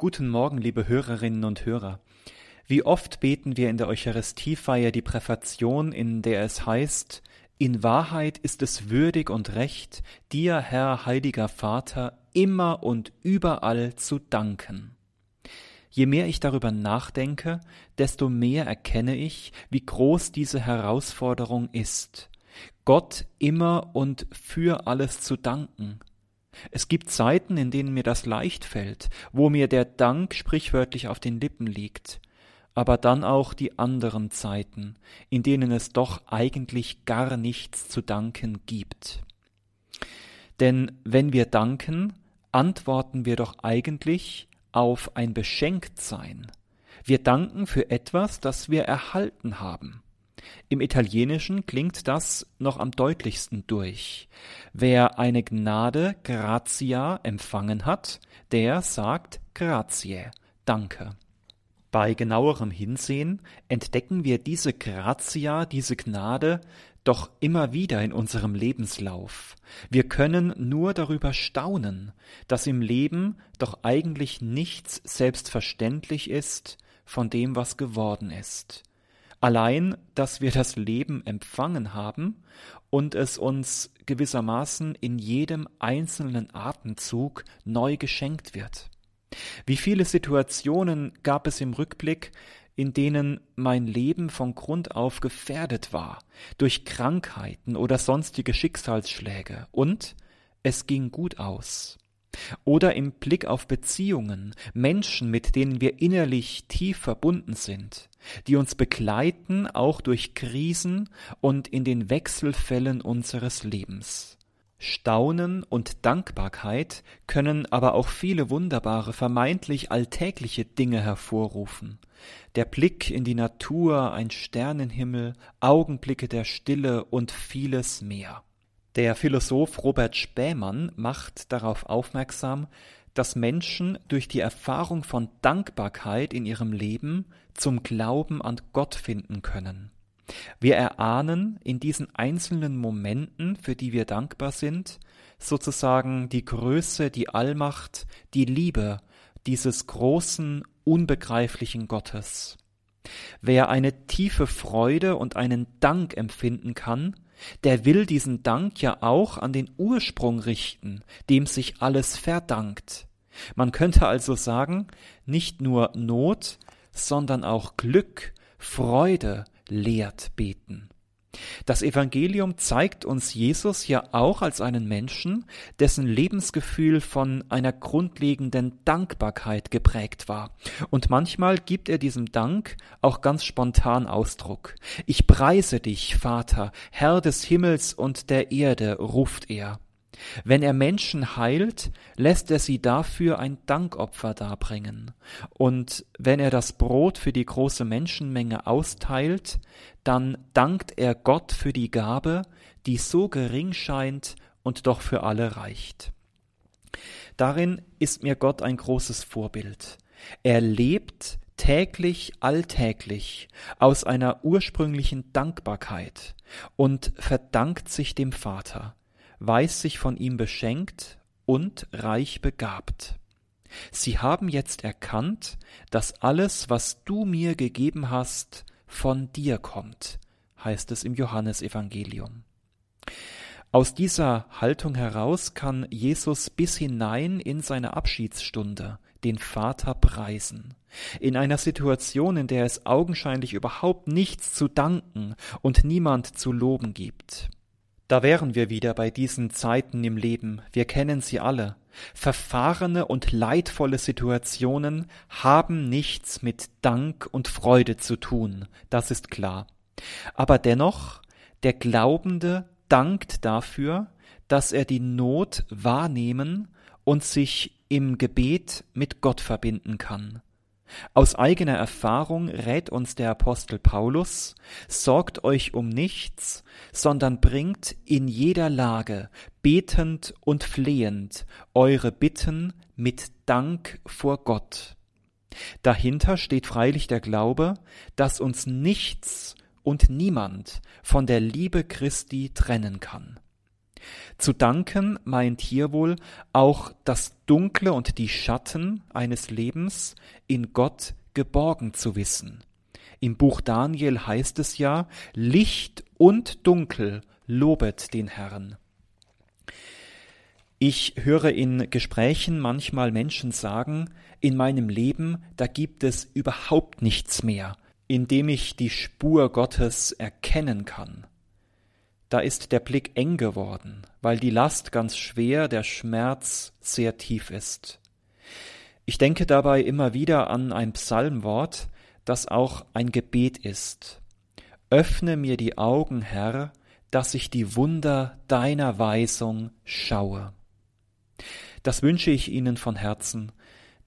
Guten Morgen, liebe Hörerinnen und Hörer. Wie oft beten wir in der Eucharistiefeier die Präfation, in der es heißt, in Wahrheit ist es würdig und recht, dir, Herr, heiliger Vater, immer und überall zu danken. Je mehr ich darüber nachdenke, desto mehr erkenne ich, wie groß diese Herausforderung ist, Gott immer und für alles zu danken, es gibt Zeiten, in denen mir das leicht fällt, wo mir der Dank sprichwörtlich auf den Lippen liegt, aber dann auch die anderen Zeiten, in denen es doch eigentlich gar nichts zu danken gibt. Denn wenn wir danken, antworten wir doch eigentlich auf ein Beschenktsein. Wir danken für etwas, das wir erhalten haben. Im Italienischen klingt das noch am deutlichsten durch. Wer eine Gnade gratia empfangen hat, der sagt grazie, danke. Bei genauerem Hinsehen entdecken wir diese gratia, diese Gnade doch immer wieder in unserem Lebenslauf. Wir können nur darüber staunen, dass im Leben doch eigentlich nichts selbstverständlich ist von dem, was geworden ist. Allein, dass wir das Leben empfangen haben und es uns gewissermaßen in jedem einzelnen Atemzug neu geschenkt wird. Wie viele Situationen gab es im Rückblick, in denen mein Leben von Grund auf gefährdet war, durch Krankheiten oder sonstige Schicksalsschläge, und es ging gut aus. Oder im Blick auf Beziehungen, Menschen, mit denen wir innerlich tief verbunden sind, die uns begleiten auch durch Krisen und in den Wechselfällen unseres Lebens. Staunen und Dankbarkeit können aber auch viele wunderbare, vermeintlich alltägliche Dinge hervorrufen. Der Blick in die Natur, ein Sternenhimmel, Augenblicke der Stille und vieles mehr. Der Philosoph Robert Spähmann macht darauf aufmerksam, dass Menschen durch die Erfahrung von Dankbarkeit in ihrem Leben zum Glauben an Gott finden können. Wir erahnen in diesen einzelnen Momenten, für die wir dankbar sind, sozusagen die Größe, die Allmacht, die Liebe dieses großen, unbegreiflichen Gottes. Wer eine tiefe Freude und einen Dank empfinden kann, der will diesen Dank ja auch an den Ursprung richten, dem sich alles verdankt. Man könnte also sagen, nicht nur Not, sondern auch Glück, Freude lehrt beten. Das Evangelium zeigt uns Jesus ja auch als einen Menschen, dessen Lebensgefühl von einer grundlegenden Dankbarkeit geprägt war. Und manchmal gibt er diesem Dank auch ganz spontan Ausdruck. Ich preise dich, Vater, Herr des Himmels und der Erde, ruft er. Wenn er Menschen heilt, lässt er sie dafür ein Dankopfer darbringen. Und wenn er das Brot für die große Menschenmenge austeilt, dann dankt er Gott für die Gabe, die so gering scheint und doch für alle reicht. Darin ist mir Gott ein großes Vorbild. Er lebt täglich, alltäglich aus einer ursprünglichen Dankbarkeit und verdankt sich dem Vater weiß sich von ihm beschenkt und reich begabt. Sie haben jetzt erkannt, dass alles, was du mir gegeben hast, von dir kommt, heißt es im Johannesevangelium. Aus dieser Haltung heraus kann Jesus bis hinein in seine Abschiedsstunde den Vater preisen. In einer Situation, in der es augenscheinlich überhaupt nichts zu danken und niemand zu loben gibt. Da wären wir wieder bei diesen Zeiten im Leben, wir kennen sie alle. Verfahrene und leidvolle Situationen haben nichts mit Dank und Freude zu tun, das ist klar. Aber dennoch, der Glaubende dankt dafür, dass er die Not wahrnehmen und sich im Gebet mit Gott verbinden kann. Aus eigener Erfahrung rät uns der Apostel Paulus, sorgt euch um nichts, sondern bringt in jeder Lage betend und flehend eure Bitten mit Dank vor Gott. Dahinter steht freilich der Glaube, dass uns nichts und niemand von der Liebe Christi trennen kann. Zu danken meint hier wohl auch das Dunkle und die Schatten eines Lebens in Gott geborgen zu wissen. Im Buch Daniel heißt es ja, Licht und Dunkel lobet den Herrn. Ich höre in Gesprächen manchmal Menschen sagen, in meinem Leben, da gibt es überhaupt nichts mehr, in dem ich die Spur Gottes erkennen kann. Da ist der Blick eng geworden, weil die Last ganz schwer, der Schmerz sehr tief ist. Ich denke dabei immer wieder an ein Psalmwort, das auch ein Gebet ist. Öffne mir die Augen, Herr, dass ich die Wunder deiner Weisung schaue. Das wünsche ich Ihnen von Herzen,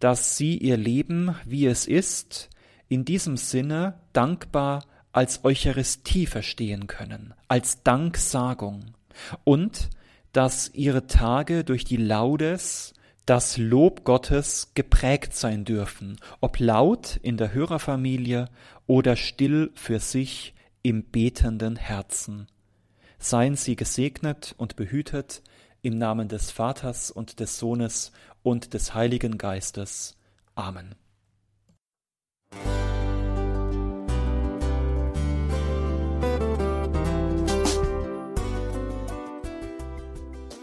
dass Sie Ihr Leben, wie es ist, in diesem Sinne dankbar als Eucharistie verstehen können, als Danksagung und dass Ihre Tage durch die Laudes, das Lob Gottes geprägt sein dürfen, ob laut in der Hörerfamilie oder still für sich im betenden Herzen. Seien Sie gesegnet und behütet im Namen des Vaters und des Sohnes und des Heiligen Geistes. Amen.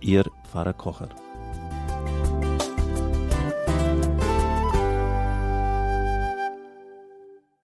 Ihr Pfarrer Kocher.